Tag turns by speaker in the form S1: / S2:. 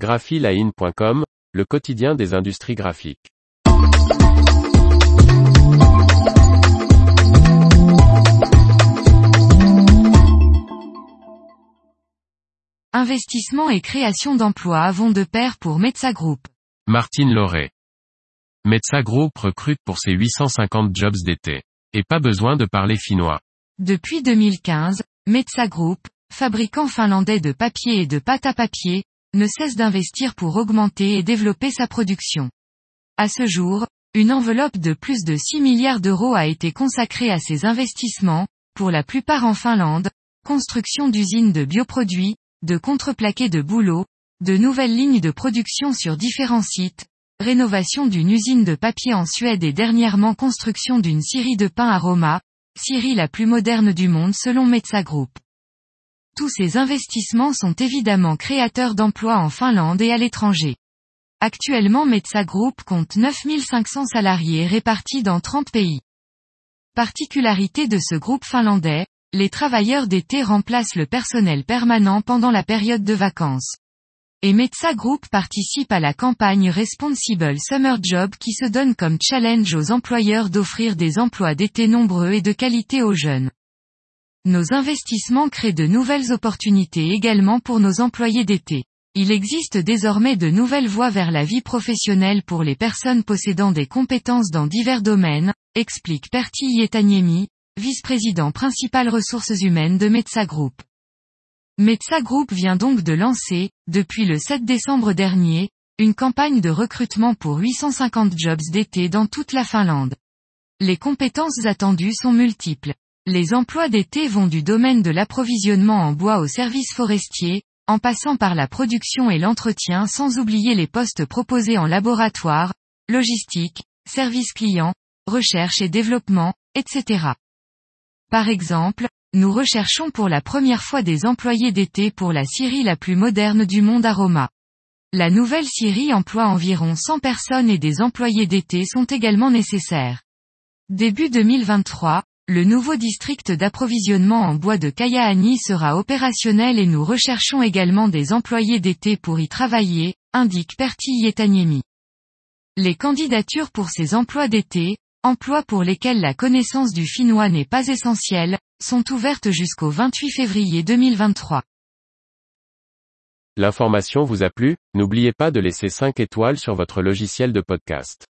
S1: graphiline.com, le quotidien des industries graphiques.
S2: Investissement et création d'emplois vont de pair pour Metsa Group.
S1: Martine Lauré. Metsa Group recrute pour ses 850 jobs d'été. Et pas besoin de parler finnois.
S2: Depuis 2015, Metsa Group, fabricant finlandais de papier et de pâte à papier, ne cesse d'investir pour augmenter et développer sa production. À ce jour, une enveloppe de plus de 6 milliards d'euros a été consacrée à ces investissements, pour la plupart en Finlande, construction d'usines de bioproduits, de contreplaqués de boulot, de nouvelles lignes de production sur différents sites, rénovation d'une usine de papier en Suède et dernièrement construction d'une scierie de pain à Roma, scierie la plus moderne du monde selon Metsa Group. Tous ces investissements sont évidemment créateurs d'emplois en Finlande et à l'étranger. Actuellement Metsa Group compte 9500 salariés répartis dans 30 pays. Particularité de ce groupe finlandais, les travailleurs d'été remplacent le personnel permanent pendant la période de vacances. Et Metsa Group participe à la campagne Responsible Summer Job qui se donne comme challenge aux employeurs d'offrir des emplois d'été nombreux et de qualité aux jeunes. Nos investissements créent de nouvelles opportunités également pour nos employés d'été. Il existe désormais de nouvelles voies vers la vie professionnelle pour les personnes possédant des compétences dans divers domaines, explique Perti Yetaniemi, vice-président principal ressources humaines de Metsa Group. Metsa Group vient donc de lancer, depuis le 7 décembre dernier, une campagne de recrutement pour 850 jobs d'été dans toute la Finlande. Les compétences attendues sont multiples. Les emplois d'été vont du domaine de l'approvisionnement en bois aux services forestiers, en passant par la production et l'entretien sans oublier les postes proposés en laboratoire, logistique, service client, recherche et développement, etc. Par exemple, nous recherchons pour la première fois des employés d'été pour la scierie la plus moderne du monde à Roma. La nouvelle scierie emploie environ 100 personnes et des employés d'été sont également nécessaires. Début 2023, le nouveau district d'approvisionnement en bois de Kayaani sera opérationnel et nous recherchons également des employés d'été pour y travailler, indique Perti Yetaniemi. Les candidatures pour ces emplois d'été, emplois pour lesquels la connaissance du finnois n'est pas essentielle, sont ouvertes jusqu'au 28 février 2023.
S1: L'information vous a plu, n'oubliez pas de laisser 5 étoiles sur votre logiciel de podcast.